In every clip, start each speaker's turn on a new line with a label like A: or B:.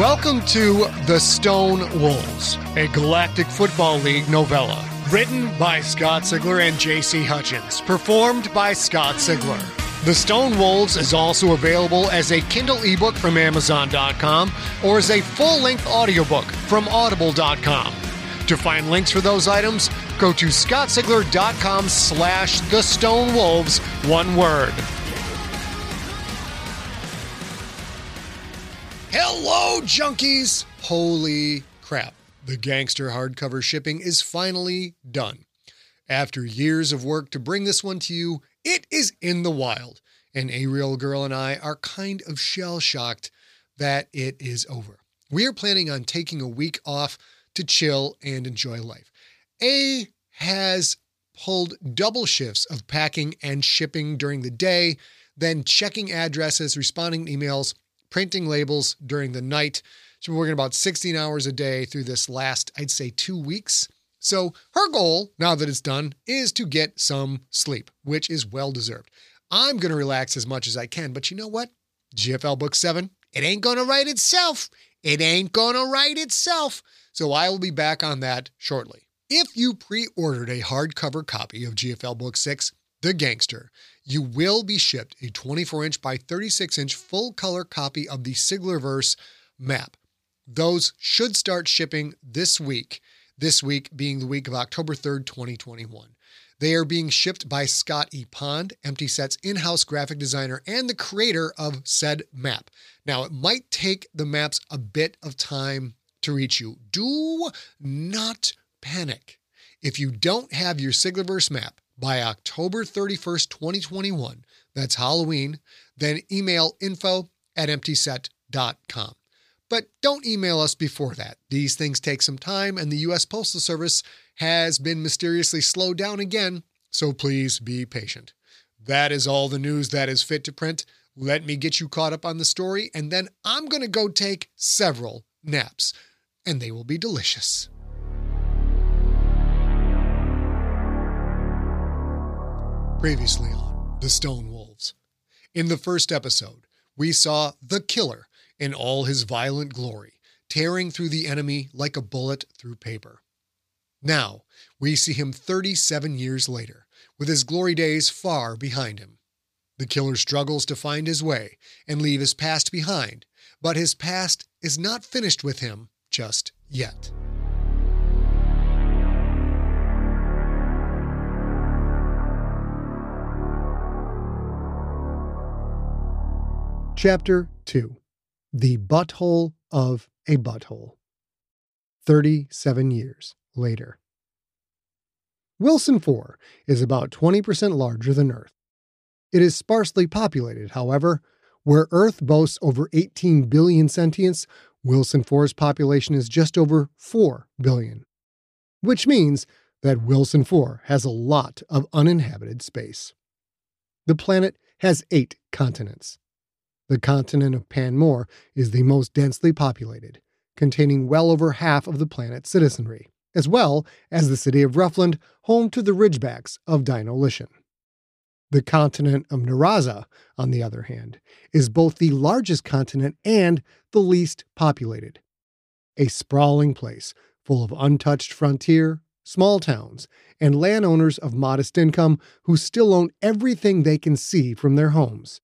A: Welcome to The Stone Wolves, a Galactic Football League novella. Written by Scott Sigler and J.C. Hutchins. Performed by Scott Sigler. The Stone Wolves is also available as a Kindle ebook from Amazon.com or as a full length audiobook from Audible.com. To find links for those items, go to scottsigler.com slash the Stone Wolves, one word. Hello, junkies! Holy crap. The gangster hardcover shipping is finally done. After years of work to bring this one to you, it is in the wild. And Ariel Girl and I are kind of shell shocked that it is over. We are planning on taking a week off to chill and enjoy life. A has pulled double shifts of packing and shipping during the day, then checking addresses, responding to emails, printing labels during the night. She's been working about 16 hours a day through this last, I'd say, two weeks. So her goal, now that it's done, is to get some sleep, which is well deserved. I'm going to relax as much as I can, but you know what? GFL Book 7, it ain't going to write itself. It ain't going to write itself. So I will be back on that shortly. If you pre ordered a hardcover copy of GFL Book 6, The Gangster, you will be shipped a 24 inch by 36 inch full color copy of the Siglerverse map. Those should start shipping this week, this week being the week of October 3rd, 2021. They are being shipped by Scott E. Pond, Empty Set's in house graphic designer and the creator of said map. Now, it might take the maps a bit of time to reach you. Do not panic. If you don't have your Siglerverse map by October 31st, 2021, that's Halloween, then email info at emptyset.com. But don't email us before that. These things take some time, and the U.S. Postal Service has been mysteriously slowed down again, so please be patient. That is all the news that is fit to print. Let me get you caught up on the story, and then I'm going to go take several naps, and they will be delicious. Previously on The Stone Wolves. In the first episode, we saw the killer in all his violent glory, tearing through the enemy like a bullet through paper. Now, we see him 37 years later, with his glory days far behind him. The killer struggles to find his way and leave his past behind, but his past is not finished with him just yet. Chapter 2 The Butthole of a Butthole. 37 years later. Wilson 4 is about 20% larger than Earth. It is sparsely populated, however. Where Earth boasts over 18 billion sentients, Wilson 4's population is just over 4 billion, which means that Wilson 4 has a lot of uninhabited space. The planet has eight continents. The continent of Panmore is the most densely populated, containing well over half of the planet's citizenry, as well as the city of Ruffland, home to the Ridgebacks of Dino-Litian. The continent of Naraza, on the other hand, is both the largest continent and the least populated. A sprawling place full of untouched frontier, small towns, and landowners of modest income who still own everything they can see from their homes.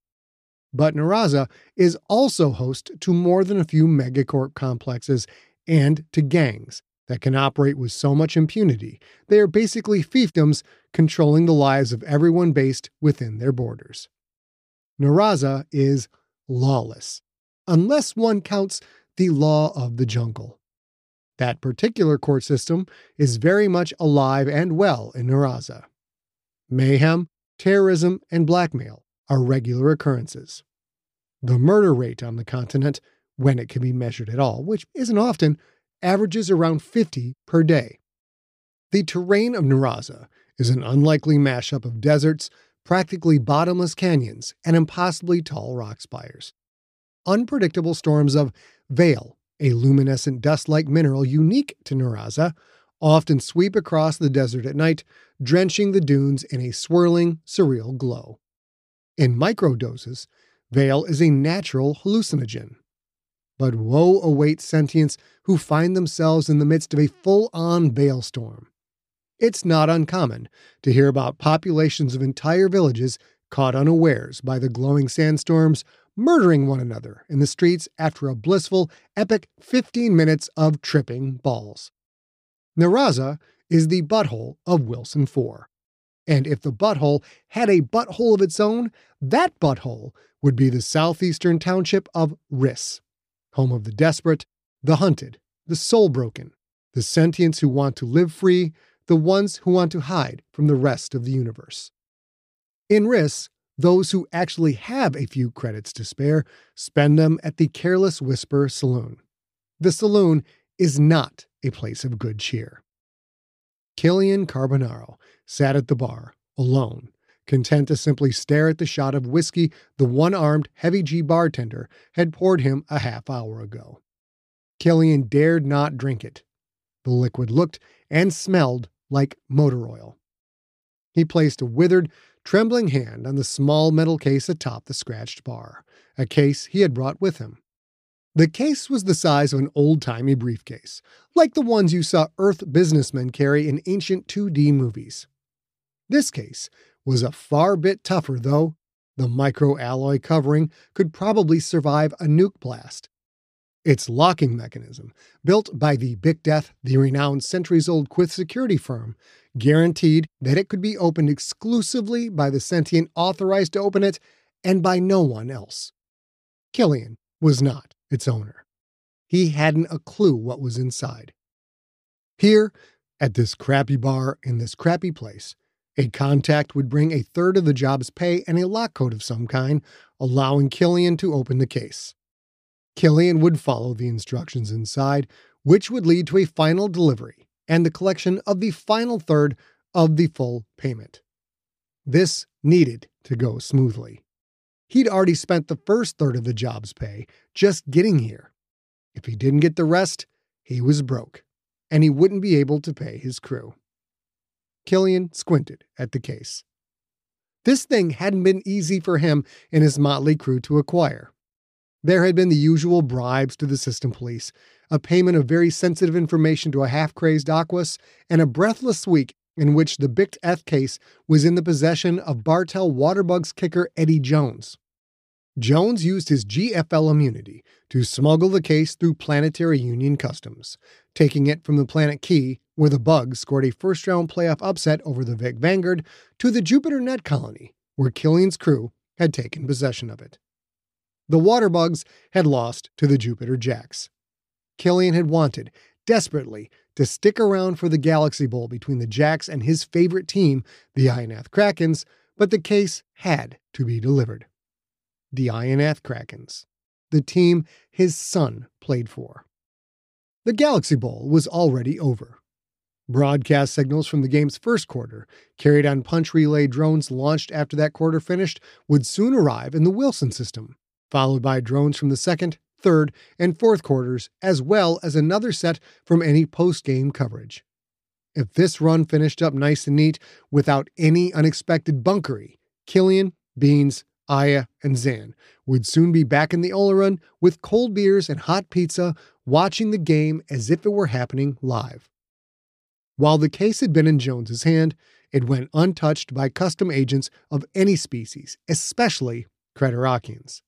A: But Naraza is also host to more than a few megacorp complexes and to gangs that can operate with so much impunity, they are basically fiefdoms controlling the lives of everyone based within their borders. Naraza is lawless, unless one counts the law of the jungle. That particular court system is very much alive and well in Naraza. Mayhem, terrorism, and blackmail are regular occurrences. The murder rate on the continent, when it can be measured at all, which isn't often, averages around 50 per day. The terrain of Naraza is an unlikely mashup of deserts, practically bottomless canyons, and impossibly tall rock spires. Unpredictable storms of Veil, a luminescent dust like mineral unique to Naraza, often sweep across the desert at night, drenching the dunes in a swirling, surreal glow. In microdoses, Veil is a natural hallucinogen. But woe awaits sentients who find themselves in the midst of a full on Balestorm. It's not uncommon to hear about populations of entire villages caught unawares by the glowing sandstorms, murdering one another in the streets after a blissful, epic 15 minutes of tripping balls. Naraza is the butthole of Wilson 4. And if the butthole had a butthole of its own, that butthole would be the southeastern township of Riss, home of the desperate, the hunted, the soul broken, the sentients who want to live free, the ones who want to hide from the rest of the universe. In Riss, those who actually have a few credits to spare spend them at the Careless Whisper Saloon. The saloon is not a place of good cheer. Killian Carbonaro sat at the bar, alone, content to simply stare at the shot of whiskey the one armed heavy G bartender had poured him a half hour ago. Killian dared not drink it. The liquid looked and smelled like motor oil. He placed a withered, trembling hand on the small metal case atop the scratched bar, a case he had brought with him. The case was the size of an old timey briefcase, like the ones you saw Earth businessmen carry in ancient 2D movies. This case was a far bit tougher, though. The microalloy covering could probably survive a nuke blast. Its locking mechanism, built by the Big Death, the renowned centuries old Quyth security firm, guaranteed that it could be opened exclusively by the sentient authorized to open it and by no one else. Killian was not its owner. He hadn't a clue what was inside. Here, at this crappy bar in this crappy place, a contact would bring a third of the job's pay and a lock code of some kind, allowing Killian to open the case. Killian would follow the instructions inside, which would lead to a final delivery and the collection of the final third of the full payment. This needed to go smoothly. He'd already spent the first third of the job's pay just getting here. If he didn't get the rest, he was broke, and he wouldn't be able to pay his crew. Killian squinted at the case. This thing hadn't been easy for him and his motley crew to acquire. There had been the usual bribes to the system police, a payment of very sensitive information to a half crazed Aquas, and a breathless week in which the Bict Eth case was in the possession of Bartell Waterbugs kicker Eddie Jones. Jones used his GFL immunity to smuggle the case through Planetary Union Customs, taking it from the Planet Key, where the Bugs scored a first round playoff upset over the Vic Vanguard, to the Jupiter Net Colony, where Killian's crew had taken possession of it. The Waterbugs had lost to the Jupiter Jacks. Killian had wanted, desperately, to stick around for the Galaxy Bowl between the Jacks and his favorite team, the Ionath Krakens, but the case had to be delivered. The Ionath Krakens, the team his son played for. The Galaxy Bowl was already over. Broadcast signals from the game's first quarter, carried on punch relay drones launched after that quarter finished, would soon arrive in the Wilson system, followed by drones from the second, third, and fourth quarters, as well as another set from any post game coverage. If this run finished up nice and neat without any unexpected bunkery, Killian, Beans, Aya, and Zan would soon be back in the Oleron with cold beers and hot pizza, watching the game as if it were happening live. While the case had been in Jones's hand, it went untouched by custom agents of any species, especially Creterakians.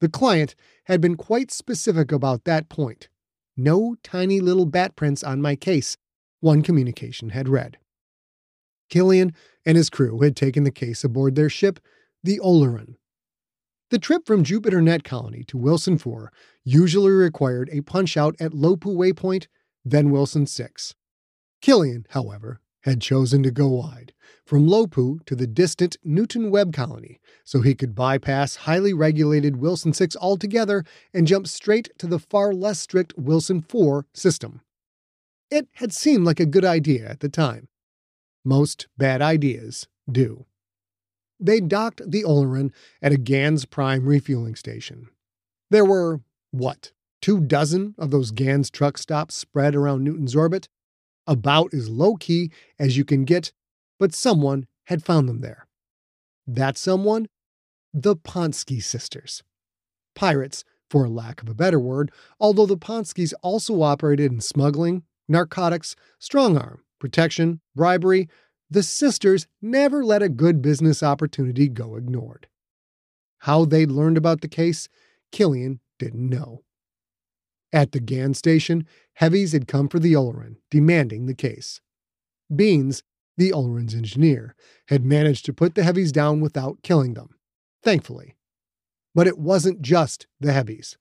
A: The client had been quite specific about that point. No tiny little bat prints on my case, one communication had read. Killian and his crew had taken the case aboard their ship, the Oleron. The trip from Jupiter Net Colony to Wilson 4 usually required a punch out at Lopu Waypoint, then Wilson 6. Killian, however, had chosen to go wide, from Lopu to the distant Newton Webb colony, so he could bypass highly regulated Wilson 6 altogether and jump straight to the far less strict Wilson 4 system. It had seemed like a good idea at the time. Most bad ideas do. They docked the Oleron at a Gans Prime refueling station. There were, what, two dozen of those Gans truck stops spread around Newton's orbit? About as low key as you can get, but someone had found them there. That someone? The Ponsky sisters. Pirates for lack of a better word, although the Ponskys also operated in smuggling, narcotics, strong arm, protection, bribery, the sisters never let a good business opportunity go ignored. How they'd learned about the case, Killian didn't know. At the GAN station, heavies had come for the Oleron, demanding the case. Beans, the Oleron's engineer, had managed to put the heavies down without killing them, thankfully. But it wasn't just the heavies.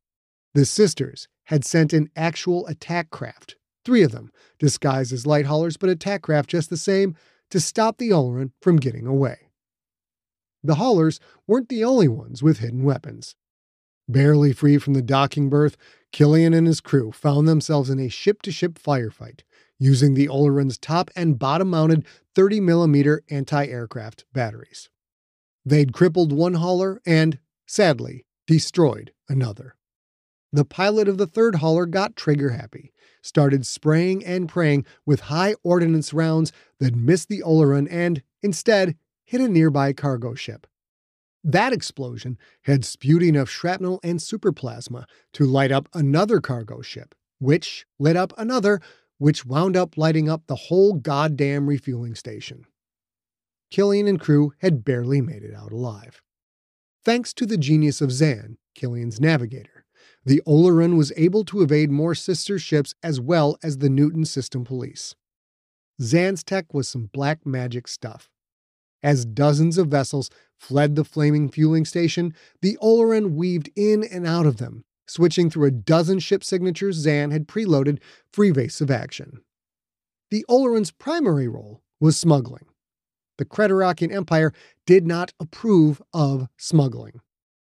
A: The sisters had sent an actual attack craft, three of them, disguised as light haulers but attack craft just the same, to stop the Oleron from getting away. The haulers weren't the only ones with hidden weapons. Barely free from the docking berth, Killian and his crew found themselves in a ship to ship firefight using the Oleron's top and bottom mounted 30 millimeter anti aircraft batteries. They'd crippled one hauler and, sadly, destroyed another. The pilot of the third hauler got trigger happy, started spraying and praying with high ordnance rounds that missed the Oleron and, instead, hit a nearby cargo ship. That explosion had spewed enough shrapnel and superplasma to light up another cargo ship, which lit up another, which wound up lighting up the whole goddamn refueling station. Killian and crew had barely made it out alive. Thanks to the genius of Zan, Killian's navigator, the Oleron was able to evade more sister ships as well as the Newton system police. Zan's tech was some black magic stuff. As dozens of vessels fled the flaming fueling station, the Oleron weaved in and out of them, switching through a dozen ship signatures Zan had preloaded for evasive action. The Oleron's primary role was smuggling. The Creterakian Empire did not approve of smuggling.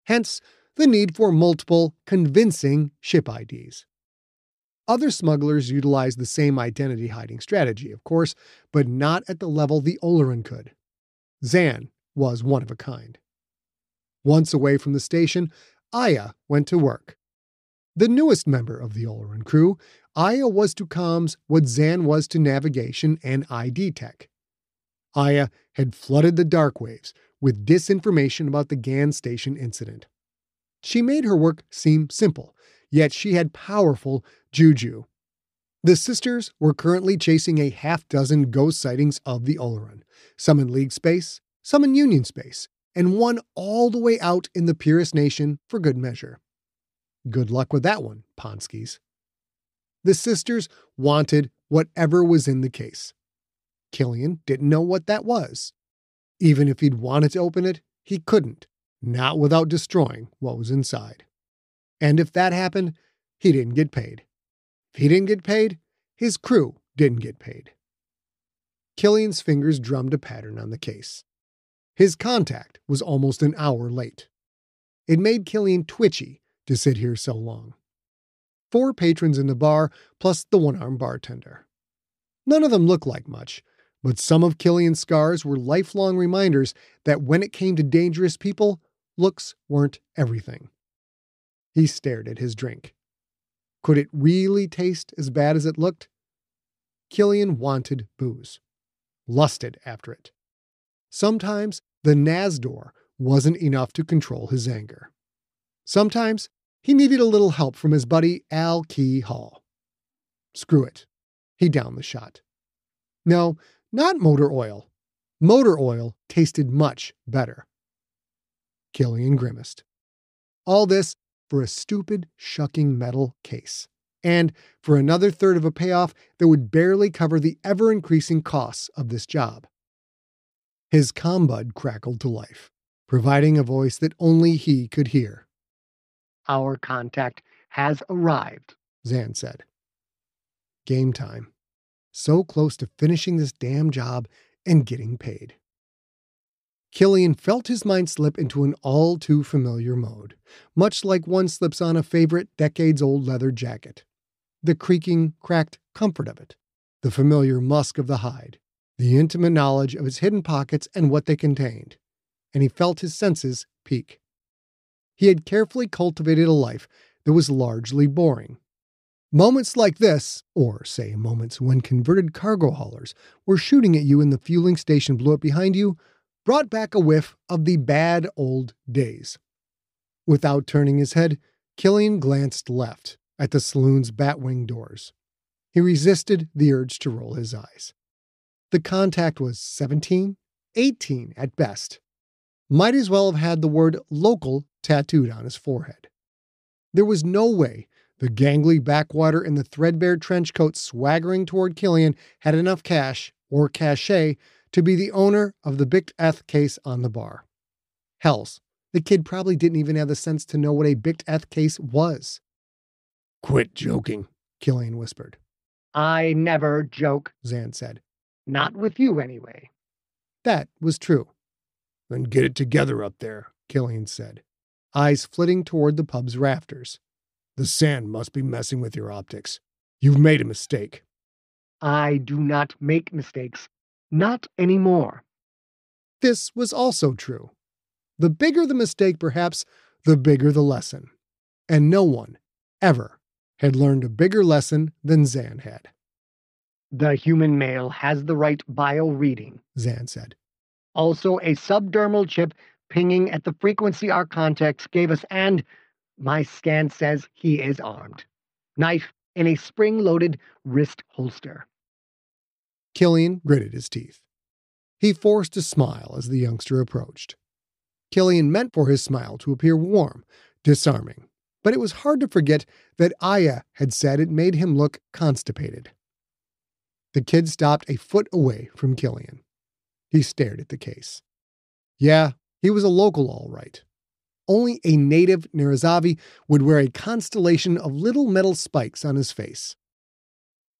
A: Hence, the need for multiple, convincing ship IDs. Other smugglers utilized the same identity hiding strategy, of course, but not at the level the Oleron could. Zan was one of a kind. Once away from the station, Aya went to work. The newest member of the Oleron crew, Aya was to comms what Zan was to navigation and ID tech. Aya had flooded the dark waves with disinformation about the GAN station incident. She made her work seem simple, yet she had powerful juju. The sisters were currently chasing a half dozen ghost sightings of the Oleron, some in League space, some in Union space, and one all the way out in the Purist Nation for good measure. Good luck with that one, Ponskys. The sisters wanted whatever was in the case. Killian didn't know what that was. Even if he'd wanted to open it, he couldn't, not without destroying what was inside. And if that happened, he didn't get paid. If he didn't get paid, his crew didn't get paid. Killian's fingers drummed a pattern on the case. His contact was almost an hour late. It made Killian twitchy to sit here so long. Four patrons in the bar, plus the one armed bartender. None of them looked like much, but some of Killian's scars were lifelong reminders that when it came to dangerous people, looks weren't everything. He stared at his drink. Could it really taste as bad as it looked? Killian wanted booze lusted after it. Sometimes the Nazdor wasn't enough to control his anger. Sometimes he needed a little help from his buddy Al Key Hall. Screw it. He downed the shot. No, not motor oil. Motor oil tasted much better. Killian grimaced. All this for a stupid, shucking metal case and for another third of a payoff that would barely cover the ever increasing costs of this job. His combud crackled to life, providing a voice that only he could hear.
B: Our contact has arrived,
A: Zan said. Game time. So close to finishing this damn job and getting paid. Killian felt his mind slip into an all too familiar mode, much like one slips on a favorite decades old leather jacket the creaking, cracked comfort of it, the familiar musk of the hide, the intimate knowledge of its hidden pockets and what they contained, and he felt his senses peak. He had carefully cultivated a life that was largely boring. Moments like this, or say moments when converted cargo haulers were shooting at you and the fueling station blew up behind you, brought back a whiff of the bad old days. Without turning his head, Killian glanced left at the saloon's batwing doors. He resisted the urge to roll his eyes. The contact was 17, 18 at best. Might as well have had the word local tattooed on his forehead. There was no way the gangly backwater in the threadbare trench coat swaggering toward Killian had enough cash or cachet to be the owner of the Bict Eth case on the bar. Hells, the kid probably didn't even have the sense to know what a Bict Eth case was.
C: Quit joking,
A: Killian whispered.
B: I never joke.
A: Zan said.
B: Not with you, anyway.
A: That was true.
C: Then get it together up there, Killian said,
A: eyes flitting toward the pub's rafters.
C: The sand must be messing with your optics. You've made a mistake.
B: I do not make mistakes. Not anymore.
A: This was also true. The bigger the mistake, perhaps, the bigger the lesson. And no one, ever, had learned a bigger lesson than Zan had.
B: The human male has the right bio reading,
A: Zan said.
B: Also, a subdermal chip pinging at the frequency our contacts gave us, and my scan says he is armed. Knife in a spring loaded wrist holster.
A: Killian gritted his teeth. He forced a smile as the youngster approached. Killian meant for his smile to appear warm, disarming, but it was hard to forget that Aya had said it made him look constipated. The kid stopped a foot away from Killian. He stared at the case. Yeah, he was a local, all right, only a native Nirazavi would wear a constellation of little metal spikes on his face.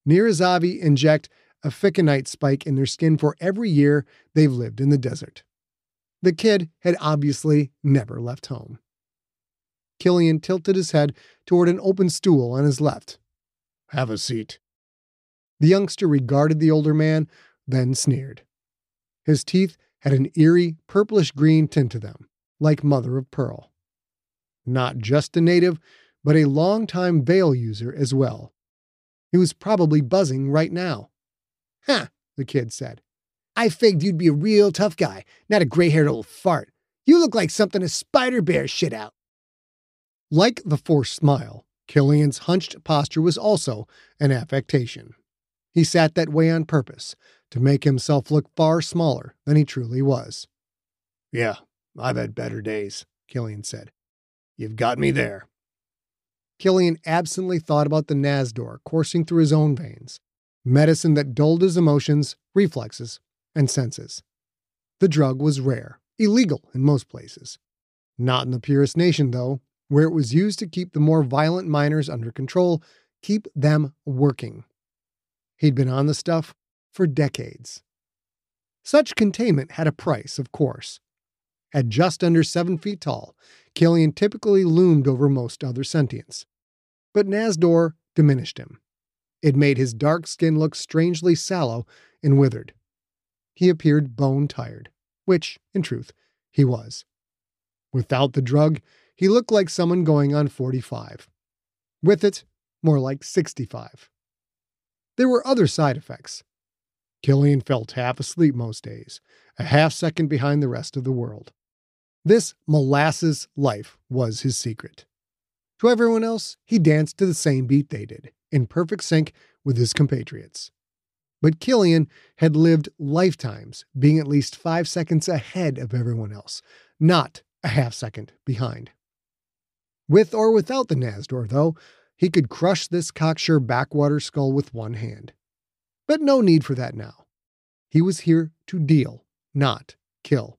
A: Nirazavi inject a ficonite spike in their skin for every year they've lived in the desert. The kid had obviously never left home. Killian tilted his head toward an open stool on his left.
C: Have a seat.
A: The youngster regarded the older man, then sneered. His teeth had an eerie purplish green tint to them like mother of pearl. Not just a native, but a long-time Veil user as well. He was probably buzzing right now.
D: Huh, the kid said. I figured you'd be a real tough guy, not a gray haired old fart. You look like something a spider bear shit out.
A: Like the forced smile, Killian's hunched posture was also an affectation. He sat that way on purpose, to make himself look far smaller than he truly was.
C: Yeah, I've had better days, Killian said. You've got me there.
A: Killian absently thought about the Nazdor coursing through his own veins, medicine that dulled his emotions, reflexes, and senses. The drug was rare, illegal in most places. Not in the Purist Nation, though, where it was used to keep the more violent miners under control, keep them working. He'd been on the stuff for decades. Such containment had a price, of course. At just under seven feet tall, Killian typically loomed over most other sentients. But Nazdor diminished him. It made his dark skin look strangely sallow and withered. He appeared bone tired, which, in truth, he was. Without the drug, he looked like someone going on 45. With it, more like 65. There were other side effects. Killian felt half asleep most days, a half second behind the rest of the world. This molasses life was his secret. To everyone else, he danced to the same beat they did, in perfect sync with his compatriots. But Killian had lived lifetimes being at least five seconds ahead of everyone else, not a half second behind. With or without the Nazdor, though, he could crush this cocksure backwater skull with one hand. But no need for that now. He was here to deal, not kill.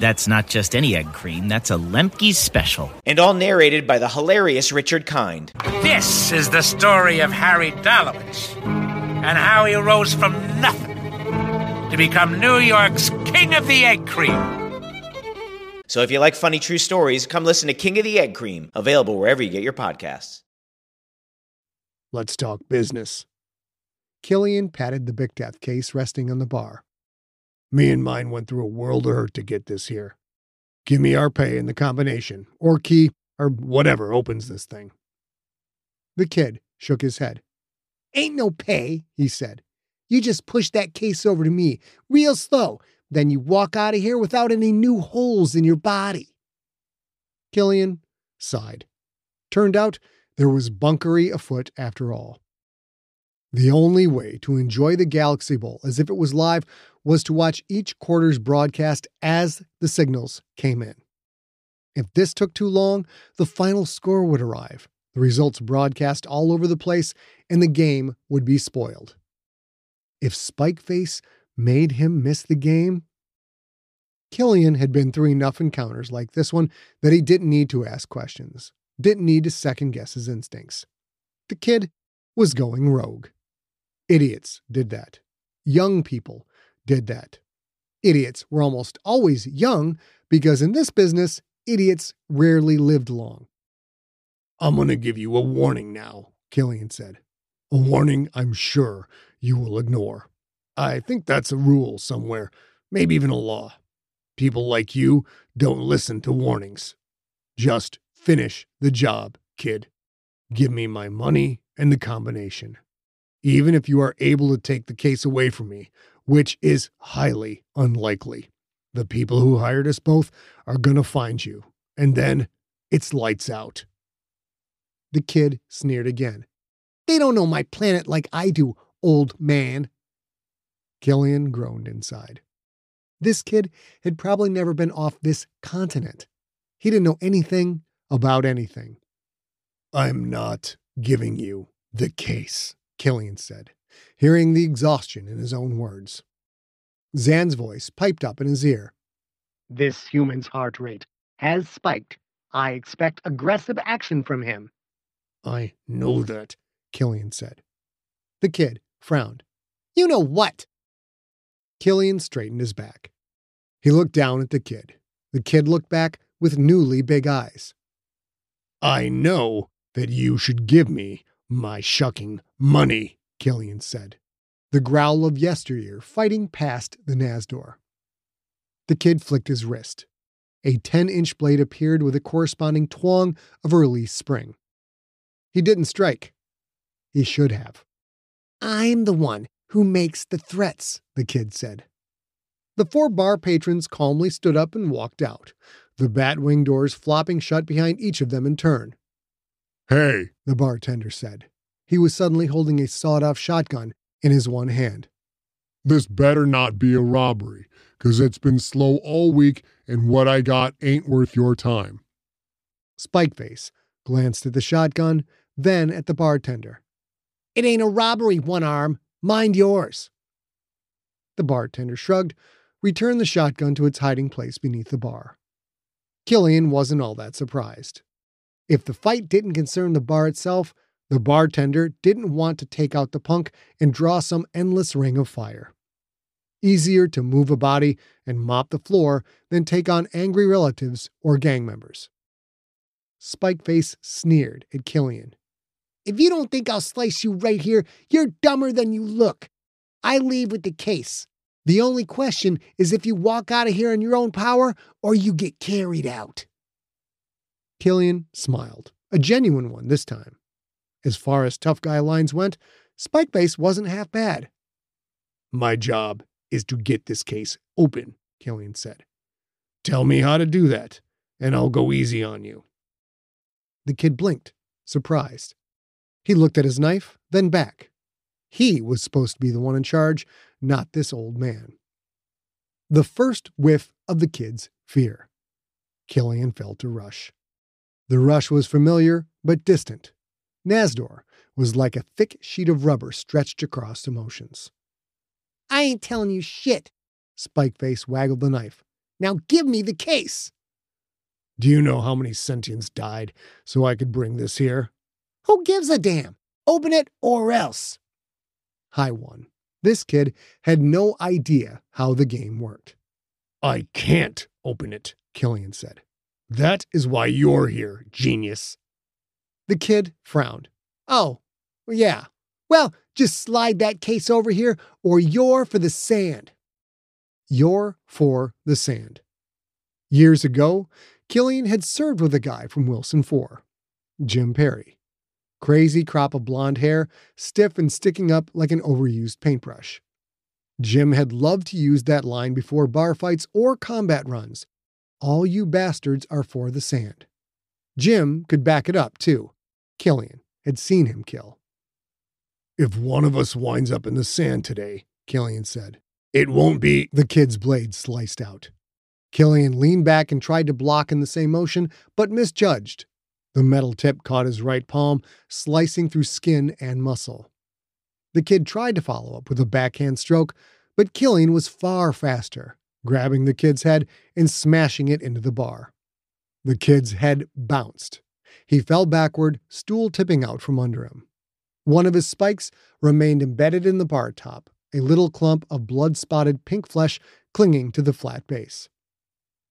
E: That's not just any egg cream, that's a Lemke's special.
F: and all narrated by the hilarious Richard Kind.
G: This is the story of Harry Dalowitz and how he rose from nothing to become New York's King of the Egg Cream.
F: So if you like funny true stories, come listen to King of the Egg Cream, available wherever you get your podcasts.
A: Let's talk business. Killian patted the Big Death case resting on the bar. Me and mine went through a world of hurt to get this here. Give me our pay and the combination, or key, or whatever opens this thing. The kid shook his head.
D: Ain't no pay, he said. You just push that case over to me, real slow. Then you walk out of here without any new holes in your body.
A: Killian sighed. Turned out there was bunkery afoot after all. The only way to enjoy the Galaxy Bowl as if it was live was to watch each quarter's broadcast as the signals came in. If this took too long, the final score would arrive, the results broadcast all over the place, and the game would be spoiled. If Spikeface made him miss the game, Killian had been through enough encounters like this one that he didn't need to ask questions, didn't need to second guess his instincts. The kid was going rogue. Idiots did that. Young people did that. Idiots were almost always young because in this business, idiots rarely lived long. I'm going to give you a warning now, Killian said. A warning I'm sure you will ignore. I think that's a rule somewhere, maybe even a law. People like you don't listen to warnings. Just finish the job, kid. Give me my money and the combination. Even if you are able to take the case away from me, which is highly unlikely. The people who hired us both are going to find you, and then it's lights out. The kid sneered again.
D: They don't know my planet like I do, old man.
A: Killian groaned inside. This kid had probably never been off this continent. He didn't know anything about anything. I'm not giving you the case, Killian said, hearing the exhaustion in his own words. Zan's voice piped up in his ear.
B: This human's heart rate has spiked. I expect aggressive action from him.
A: I know that, Killian said. The kid frowned.
D: You know what?
A: Killian straightened his back. He looked down at the kid. The kid looked back with newly big eyes. I know that you should give me my shucking money, Killian said, the growl of yesteryear fighting past the Nazdor. The kid flicked his wrist. A 10 inch blade appeared with a corresponding twang of early spring. He didn't strike. He should have.
D: I'm the one who makes the threats, the kid said.
A: The four bar patrons calmly stood up and walked out, the batwing doors flopping shut behind each of them in turn. Hey, the bartender said. He was suddenly holding a sawed off shotgun in his one hand.
H: This better not be a robbery, because it's been slow all week and what I got ain't worth your time.
A: Spikeface glanced at the shotgun, then at the bartender.
D: It ain't a robbery, one arm. Mind yours.
A: The bartender shrugged, returned the shotgun to its hiding place beneath the bar. Killian wasn't all that surprised. If the fight didn't concern the bar itself, the bartender didn't want to take out the punk and draw some endless ring of fire. Easier to move a body and mop the floor than take on angry relatives or gang members. Spikeface sneered at Killian.
D: If you don't think I'll slice you right here, you're dumber than you look. I leave with the case. The only question is if you walk out of here in your own power or you get carried out.
A: Killian smiled, a genuine one this time. As far as tough guy lines went, Spikeface wasn't half bad. My job is to get this case open, Killian said. Tell me how to do that, and I'll go easy on you. The kid blinked, surprised. He looked at his knife, then back. He was supposed to be the one in charge, not this old man. The first whiff of the kid's fear. Killian felt a rush. The rush was familiar, but distant. Nazdor was like a thick sheet of rubber stretched across emotions.
D: I ain't telling you shit. Spikeface waggled the knife. Now give me the case.
A: Do you know how many sentients died so I could bring this here?
D: Who gives a damn? Open it or else.
A: High one. This kid had no idea how the game worked. I can't open it, Killian said. That is why you're here, genius. The kid frowned.
D: Oh, yeah. Well, just slide that case over here, or you're for the sand.
A: You're for the sand. Years ago, Killian had served with a guy from Wilson 4, Jim Perry. Crazy crop of blonde hair, stiff and sticking up like an overused paintbrush. Jim had loved to use that line before bar fights or combat runs. All you bastards are for the sand. Jim could back it up, too. Killian had seen him kill. If one of us winds up in the sand today, Killian said, it won't be. The kid's blade sliced out. Killian leaned back and tried to block in the same motion, but misjudged. The metal tip caught his right palm, slicing through skin and muscle. The kid tried to follow up with a backhand stroke, but Killian was far faster, grabbing the kid's head and smashing it into the bar. The kid's head bounced. He fell backward, stool tipping out from under him. One of his spikes remained embedded in the bar top, a little clump of blood spotted pink flesh clinging to the flat base.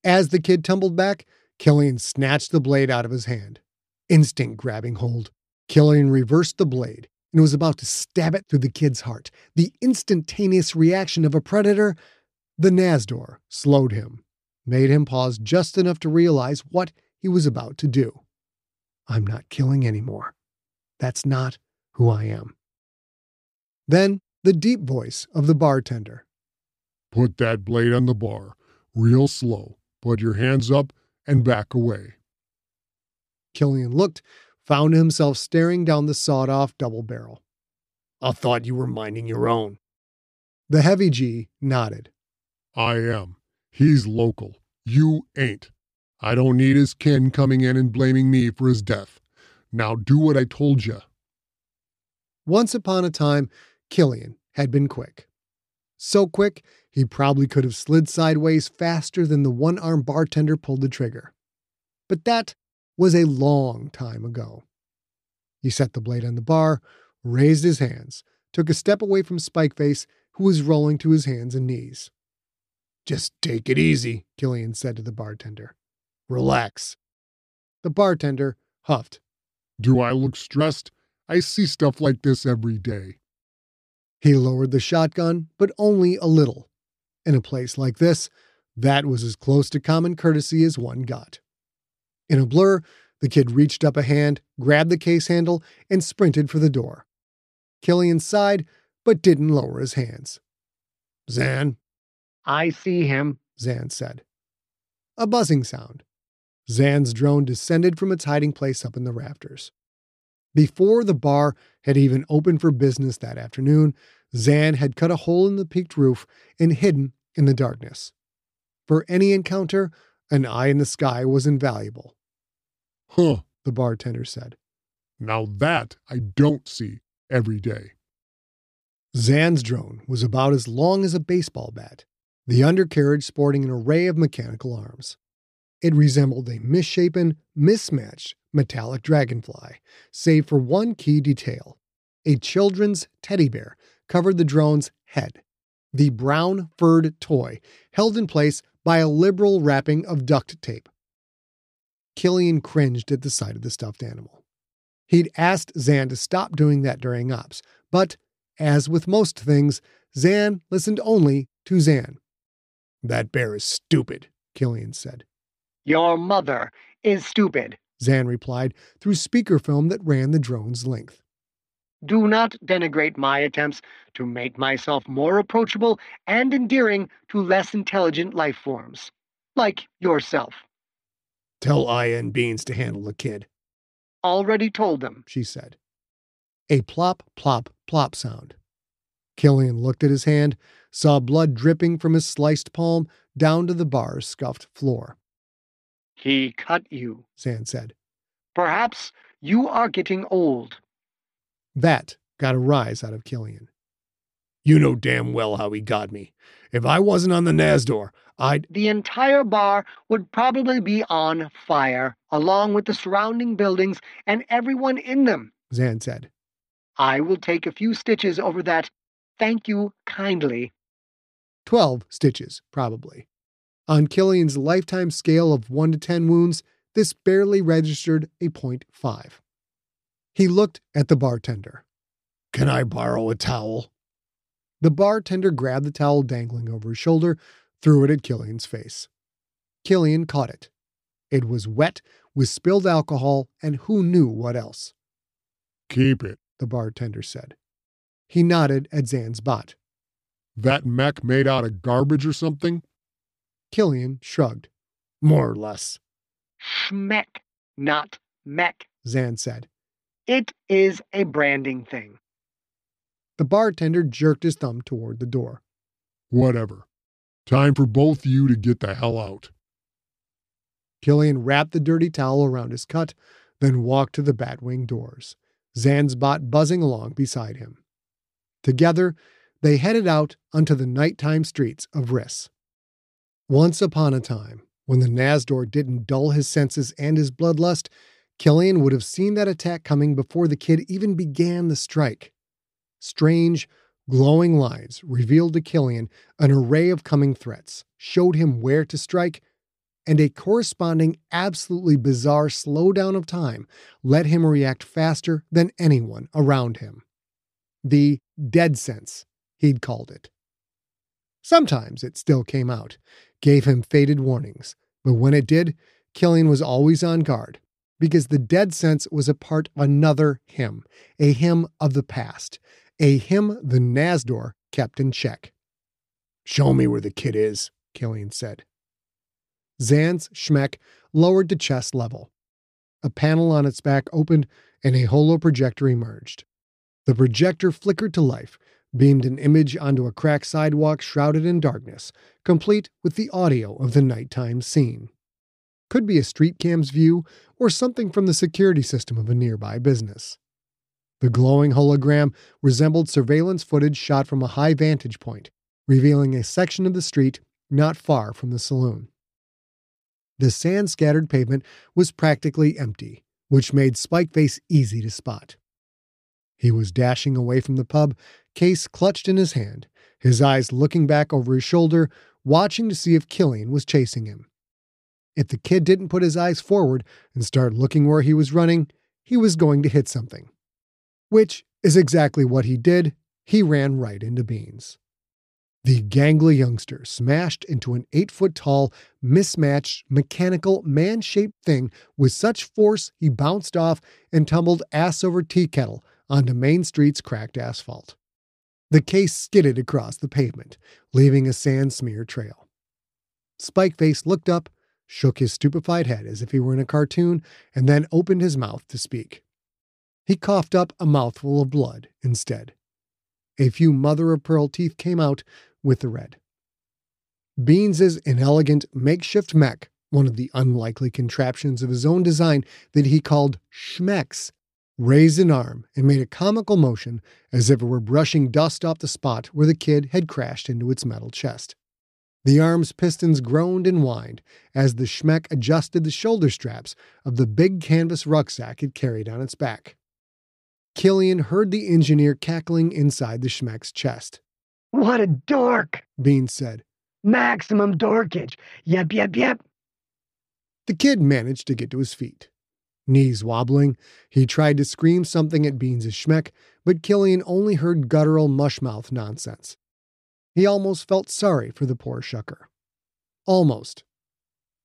A: As the kid tumbled back, Killian snatched the blade out of his hand. Instinct grabbing hold. Killian reversed the blade and was about to stab it through the kid's heart. The instantaneous reaction of a predator, the Nazdor, slowed him, made him pause just enough to realize what he was about to do. I'm not killing anymore. That's not who I am. Then the deep voice of the bartender.
H: Put that blade on the bar, real slow. Put your hands up and back away.
A: Killian looked, found himself staring down the sawed off double barrel. I thought you were minding your own. The heavy G nodded.
H: I am. He's local. You ain't. I don't need his kin coming in and blaming me for his death. Now do what I told you.
A: Once upon a time, Killian had been quick. So quick, he probably could have slid sideways faster than the one armed bartender pulled the trigger. But that was a long time ago. He set the blade on the bar, raised his hands, took a step away from Spikeface, who was rolling to his hands and knees. Just take it easy, Killian said to the bartender. Relax. The bartender huffed.
H: Do I look stressed? I see stuff like this every day.
A: He lowered the shotgun, but only a little. In a place like this, that was as close to common courtesy as one got. In a blur, the kid reached up a hand, grabbed the case handle, and sprinted for the door. Killian sighed, but didn't lower his hands. Zan?
B: I see him,
A: Zan said. A buzzing sound. Zan's drone descended from its hiding place up in the rafters. Before the bar had even opened for business that afternoon, Zan had cut a hole in the peaked roof and hidden in the darkness. For any encounter, an eye in the sky was invaluable.
H: Huh,
A: the bartender said.
H: Now that I don't see every day.
A: Zan's drone was about as long as a baseball bat, the undercarriage sporting an array of mechanical arms. It resembled a misshapen, mismatched metallic dragonfly, save for one key detail. A children's teddy bear covered the drone's head, the brown furred toy held in place by a liberal wrapping of duct tape. Killian cringed at the sight of the stuffed animal. He'd asked Zan to stop doing that during ops, but, as with most things, Zan listened only to Zan.
C: That bear is stupid, Killian said.
B: Your mother is stupid,
A: Zan replied through speakerphone that ran the drone's length.
B: Do not denigrate my attempts to make myself more approachable and endearing to less intelligent life forms, like yourself.
C: Tell Aya and Beans to handle the kid.
B: Already told them,
A: she said. A plop, plop, plop sound. Killian looked at his hand, saw blood dripping from his sliced palm down to the bar's scuffed floor.
B: He cut you,
A: Zan said.
B: Perhaps you are getting old.
A: That got a rise out of Killian.
C: You know damn well how he got me. If I wasn't on the Nazdor, I'd.
B: The entire bar would probably be on fire, along with the surrounding buildings and everyone in them,
A: Zan said.
B: I will take a few stitches over that. Thank you kindly.
A: Twelve stitches, probably. On Killian's lifetime scale of 1 to 10 wounds, this barely registered a 0.5. He looked at the bartender.
C: Can I borrow a towel?
A: The bartender grabbed the towel dangling over his shoulder, threw it at Killian's face. Killian caught it. It was wet with spilled alcohol and who knew what else.
H: Keep it,
A: the bartender said. He nodded at Zan's bot.
H: That mech made out of garbage or something?
A: Killian shrugged.
C: More or less.
B: Schmeck, not mech,
A: Zan said.
B: It is a branding thing.
A: The bartender jerked his thumb toward the door.
H: Whatever. Time for both you to get the hell out.
A: Killian wrapped the dirty towel around his cut, then walked to the Batwing doors, Zan's bot buzzing along beside him. Together, they headed out onto the nighttime streets of Riss. Once upon a time, when the Nazdor didn't dull his senses and his bloodlust, Killian would have seen that attack coming before the kid even began the strike. Strange, glowing lines revealed to Killian an array of coming threats, showed him where to strike, and a corresponding absolutely bizarre slowdown of time let him react faster than anyone around him. The dead sense, he'd called it. Sometimes it still came out, gave him faded warnings, but when it did, Killian was always on guard, because the dead sense was a part of another him, a him of the past, a him the Nazdor kept in check.
C: Show me where the kid is, Killian said.
A: Zan's Schmeck lowered to chest level. A panel on its back opened and a holo projector emerged. The projector flickered to life, beamed an image onto a cracked sidewalk shrouded in darkness, complete with the audio of the nighttime scene. Could be a street cam's view or something from the security system of a nearby business. The glowing hologram resembled surveillance footage shot from a high vantage point, revealing a section of the street not far from the saloon. The sand scattered pavement was practically empty, which made Spikeface easy to spot. He was dashing away from the pub, case clutched in his hand, his eyes looking back over his shoulder, watching to see if Killian was chasing him. If the kid didn't put his eyes forward and start looking where he was running, he was going to hit something. Which is exactly what he did. He ran right into Beans. The gangly youngster smashed into an eight foot tall, mismatched, mechanical, man shaped thing with such force he bounced off and tumbled ass over tea kettle onto Main Street's cracked asphalt. The case skidded across the pavement, leaving a sand smear trail. Spikeface looked up, shook his stupefied head as if he were in a cartoon, and then opened his mouth to speak. He coughed up a mouthful of blood instead. A few mother of pearl teeth came out with the red. Beans's inelegant makeshift mech, one of the unlikely contraptions of his own design that he called Schmecks, raised an arm and made a comical motion as if it were brushing dust off the spot where the kid had crashed into its metal chest. The arm's pistons groaned and whined as the Schmeck adjusted the shoulder straps of the big canvas rucksack it carried on its back. Killian heard the engineer cackling inside the Schmeck's chest.
B: What a dork,
A: Bean said.
B: Maximum dorkage. Yep, yep, yep.
A: The kid managed to get to his feet. Knees wobbling, he tried to scream something at Beans' Schmeck, but Killian only heard guttural mushmouth nonsense. He almost felt sorry for the poor shucker. Almost.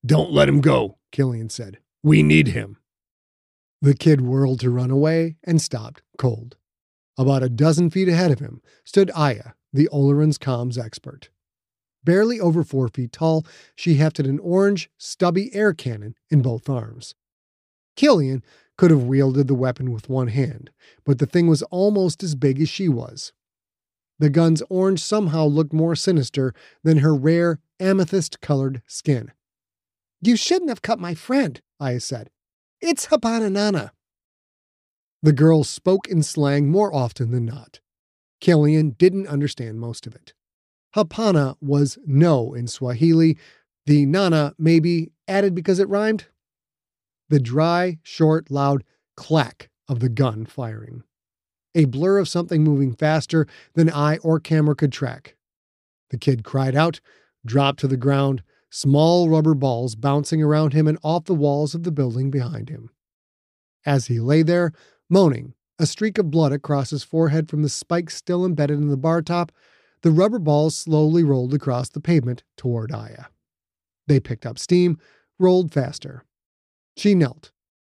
C: Don't let him go, Killian said. We need him.
A: The kid whirled to run away and stopped cold. About a dozen feet ahead of him stood Aya, the Oleron's comms expert. Barely over four feet tall, she hefted an orange, stubby air cannon in both arms. Killian could have wielded the weapon with one hand, but the thing was almost as big as she was. The gun's orange somehow looked more sinister than her rare amethyst colored skin. You shouldn't have cut my friend, Aya said. It's Hapananana. The girl spoke in slang more often than not. Killian didn't understand most of it. Hapana was no in Swahili, the nana maybe added because it rhymed. The dry, short, loud clack of the gun firing. A blur of something moving faster than eye or camera could track. The kid cried out, dropped to the ground, small rubber balls bouncing around him and off the walls of the building behind him. As he lay there, moaning, a streak of blood across his forehead from the spike still embedded in the bar top, the rubber balls slowly rolled across the pavement toward Aya. They picked up steam, rolled faster. She knelt.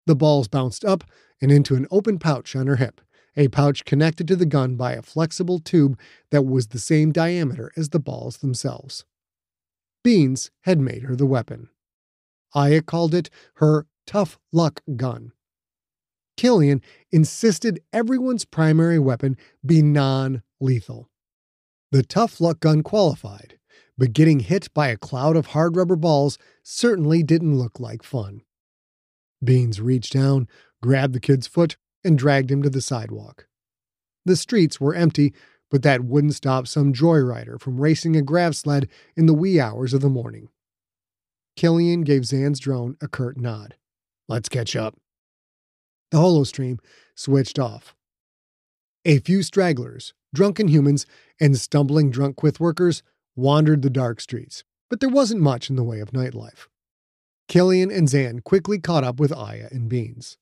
A: The balls bounced up and into an open pouch on her hip, a pouch connected to the gun by a flexible tube that was the same diameter as the balls themselves. Beans had made her the weapon. Aya called it her tough luck gun. Killian insisted everyone's primary weapon be non lethal. The tough luck gun qualified, but getting hit by a cloud of hard rubber balls certainly didn't look like fun. Beans reached down, grabbed the kid's foot, and dragged him to the sidewalk. The streets were empty, but that wouldn't stop some joyrider from racing a grav sled in the wee hours of the morning. Killian gave Zan's drone a curt nod. Let's catch up. The holostream switched off. A few stragglers, drunken humans, and stumbling drunk Quyth workers wandered the dark streets, but there wasn't much in the way of nightlife. Killian and Zan quickly caught up with Aya and Beans.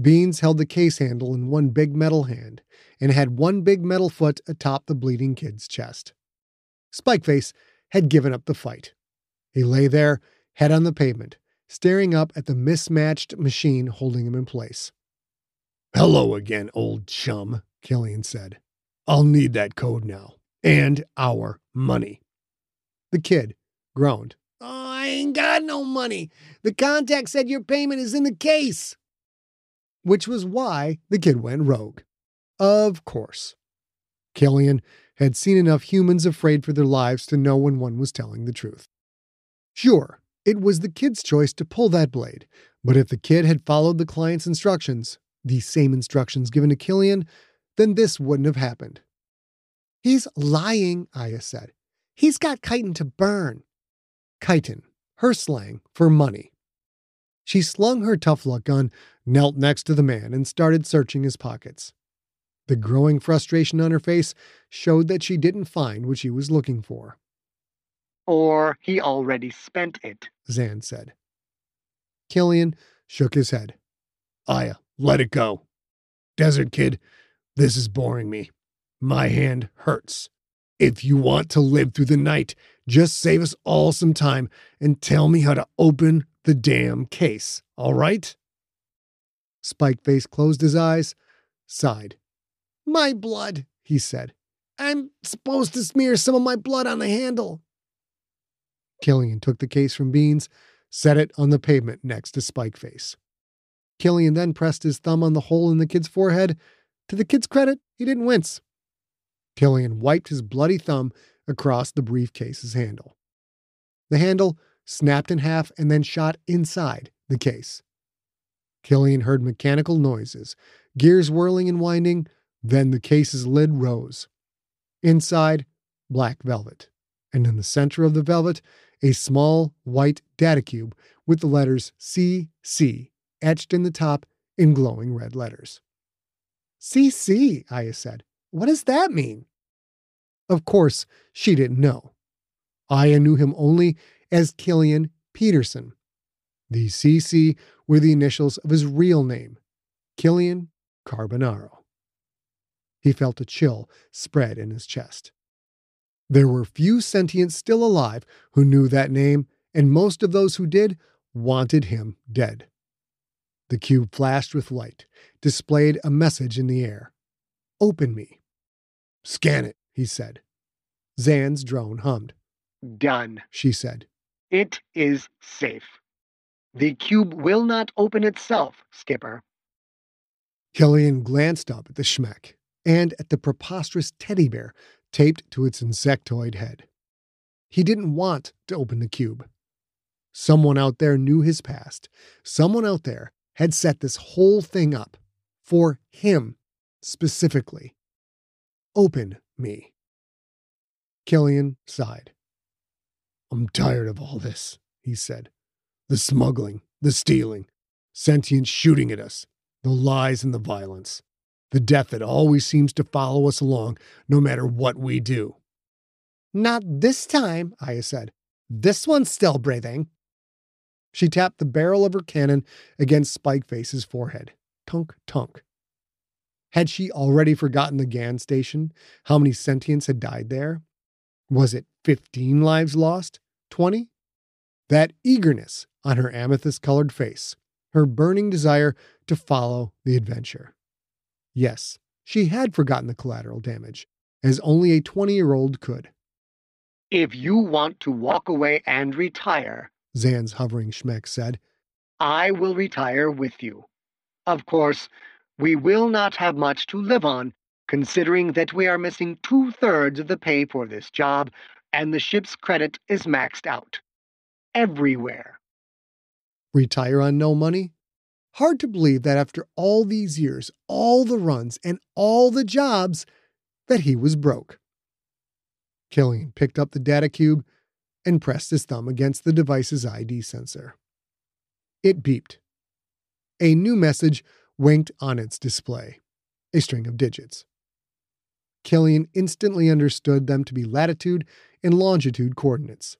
A: Beans held the case handle in one big metal hand and had one big metal foot atop the bleeding kid's chest. Spikeface had given up the fight. He lay there, head on the pavement, staring up at the mismatched machine holding him in place.
C: Hello again, old chum, Killian said. I'll need that code now. And our money.
A: The kid groaned.
D: Oh, I ain't got no money. The contact said your payment is in the case
A: which was why the kid went rogue. Of course. Killian had seen enough humans afraid for their lives to know when one was telling the truth. Sure, it was the kid's choice to pull that blade, but if the kid had followed the client's instructions, the same instructions given to Killian, then this wouldn't have happened.
D: He's lying, Aya said. He's got chitin to burn.
A: Chitin, her slang for money. She slung her tough luck gun knelt next to the man, and started searching his pockets. The growing frustration on her face showed that she didn't find what she was looking for.
B: Or he already spent it,
A: Zan said. Killian shook his head.
C: Aya, let it go. Desert Kid, this is boring me. My hand hurts. If you want to live through the night, just save us all some time and tell me how to open the damn case, all right?
A: Spikeface closed his eyes, sighed.
D: My blood, he said. I'm supposed to smear some of my blood on the handle.
A: Killian took the case from Beans, set it on the pavement next to Spikeface. Killian then pressed his thumb on the hole in the kid's forehead. To the kid's credit, he didn't wince. Killian wiped his bloody thumb across the briefcase's handle. The handle snapped in half and then shot inside the case. Killian heard mechanical noises, gears whirling and winding, then the case's lid rose. Inside, black velvet, and in the center of the velvet, a small white data cube with the letters CC etched in the top in glowing red letters.
D: CC, Aya said. What does that mean?
A: Of course, she didn't know. Aya knew him only as Killian Peterson. The CC were the initials of his real name, Killian Carbonaro. He felt a chill spread in his chest. There were few sentients still alive who knew that name, and most of those who did wanted him dead. The cube flashed with light, displayed a message in the air. Open me. Scan it, he said. Zan's drone hummed.
B: Done,
A: she said.
B: It is safe. The cube will not open itself, Skipper.
A: Killian glanced up at the Schmeck and at the preposterous teddy bear taped to its insectoid head. He didn't want to open the cube. Someone out there knew his past. Someone out there had set this whole thing up for him specifically. Open me. Killian sighed. I'm tired of all this, he said. The smuggling, the stealing, sentient shooting at us, the lies and the violence, the death that always seems to follow us along no matter what we do.
D: Not this time, Aya said. This one's still breathing.
A: She tapped the barrel of her cannon against Spikeface's forehead. Tunk, tunk. Had she already forgotten the GAN station? How many sentients had died there? Was it 15 lives lost? 20? That eagerness on her amethyst colored face, her burning desire to follow the adventure. Yes, she had forgotten the collateral damage, as only a 20 year old could.
B: If you want to walk away and retire,
A: Zan's hovering Schmeck said,
B: I will retire with you. Of course, we will not have much to live on, considering that we are missing two thirds of the pay for this job, and the ship's credit is maxed out. Everywhere.
A: Retire on no money? Hard to believe that after all these years, all the runs, and all the jobs, that he was broke. Killian picked up the data cube and pressed his thumb against the device's ID sensor. It beeped. A new message winked on its display a string of digits. Killian instantly understood them to be latitude and longitude coordinates.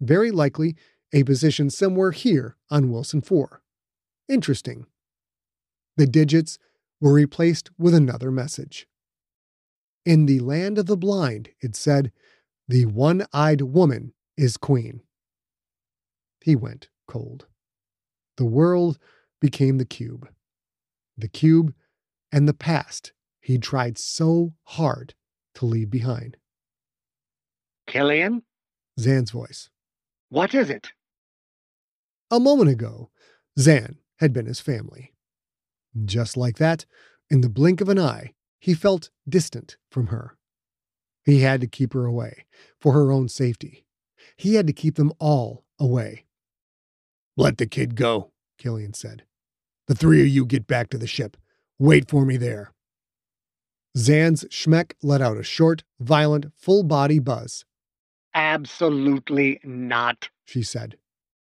A: Very likely a position somewhere here on Wilson 4. Interesting. The digits were replaced with another message. In the land of the blind, it said, the one eyed woman is queen. He went cold. The world became the cube. The cube and the past he'd tried so hard to leave behind.
B: Killian?
A: Zan's voice.
B: What is it?
A: A moment ago, Zan had been his family. Just like that, in the blink of an eye, he felt distant from her. He had to keep her away for her own safety. He had to keep them all away.
C: Let the kid go, Killian said. The three of you get back to the ship. Wait for me there.
A: Zan's Schmeck let out a short, violent, full body buzz.
B: Absolutely not,
A: she said.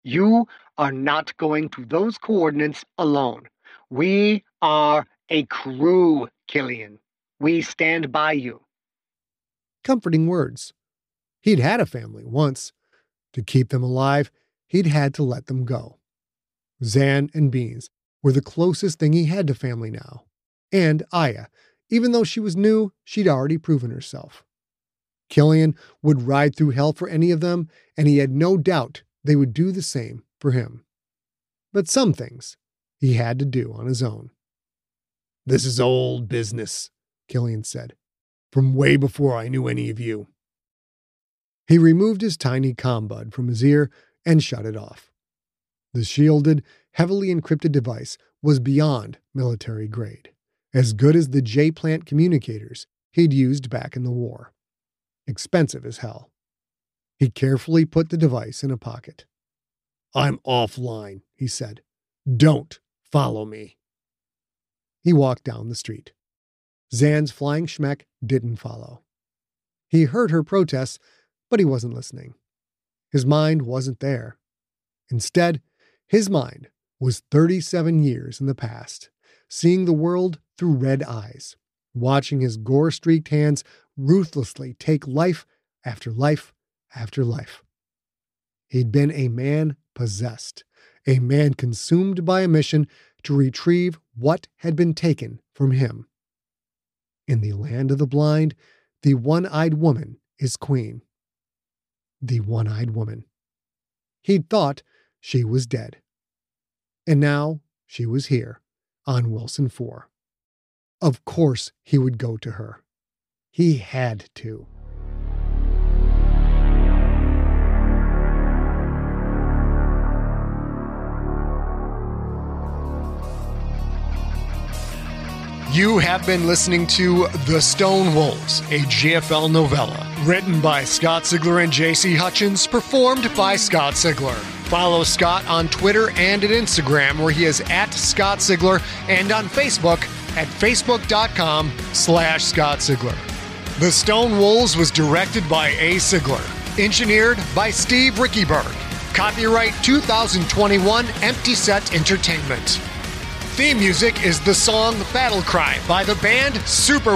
B: You are not going to those coordinates alone. We are a crew, Killian. We stand by you.
A: Comforting words. He'd had a family once. To keep them alive, he'd had to let them go. Zan and Beans were the closest thing he had to family now. And Aya, even though she was new, she'd already proven herself. Killian would ride through hell for any of them, and he had no doubt they would do the same for him. But some things he had to do on his own.
C: This is old business, Killian said, from way before I knew any of you.
A: He removed his tiny combud from his ear and shut it off. The shielded, heavily encrypted device was beyond military grade, as good as the J plant communicators he'd used back in the war. Expensive as hell. He carefully put the device in a pocket.
C: I'm offline, he said. Don't follow me.
A: He walked down the street. Zan's flying schmeck didn't follow. He heard her protests, but he wasn't listening. His mind wasn't there. Instead, his mind was 37 years in the past, seeing the world through red eyes, watching his gore streaked hands ruthlessly take life after life after life. He'd been a man possessed, a man consumed by a mission to retrieve what had been taken from him. In the land of the blind, the one eyed woman is Queen, the one eyed woman. He'd thought she was dead. And now she was here on Wilson 4. Of course, he would go to her. He had to. You have been listening to The Stone Wolves, a GFL novella, written by Scott Sigler and JC Hutchins, performed by Scott Sigler. Follow Scott on Twitter and at Instagram, where he is at Scott Sigler, and on Facebook at facebook.com slash Scott Sigler. The Stone Wolves was directed by A. Sigler, engineered by Steve Riekeberg. Copyright 2021 Empty Set Entertainment. Theme music is the song Battle Cry by the band Super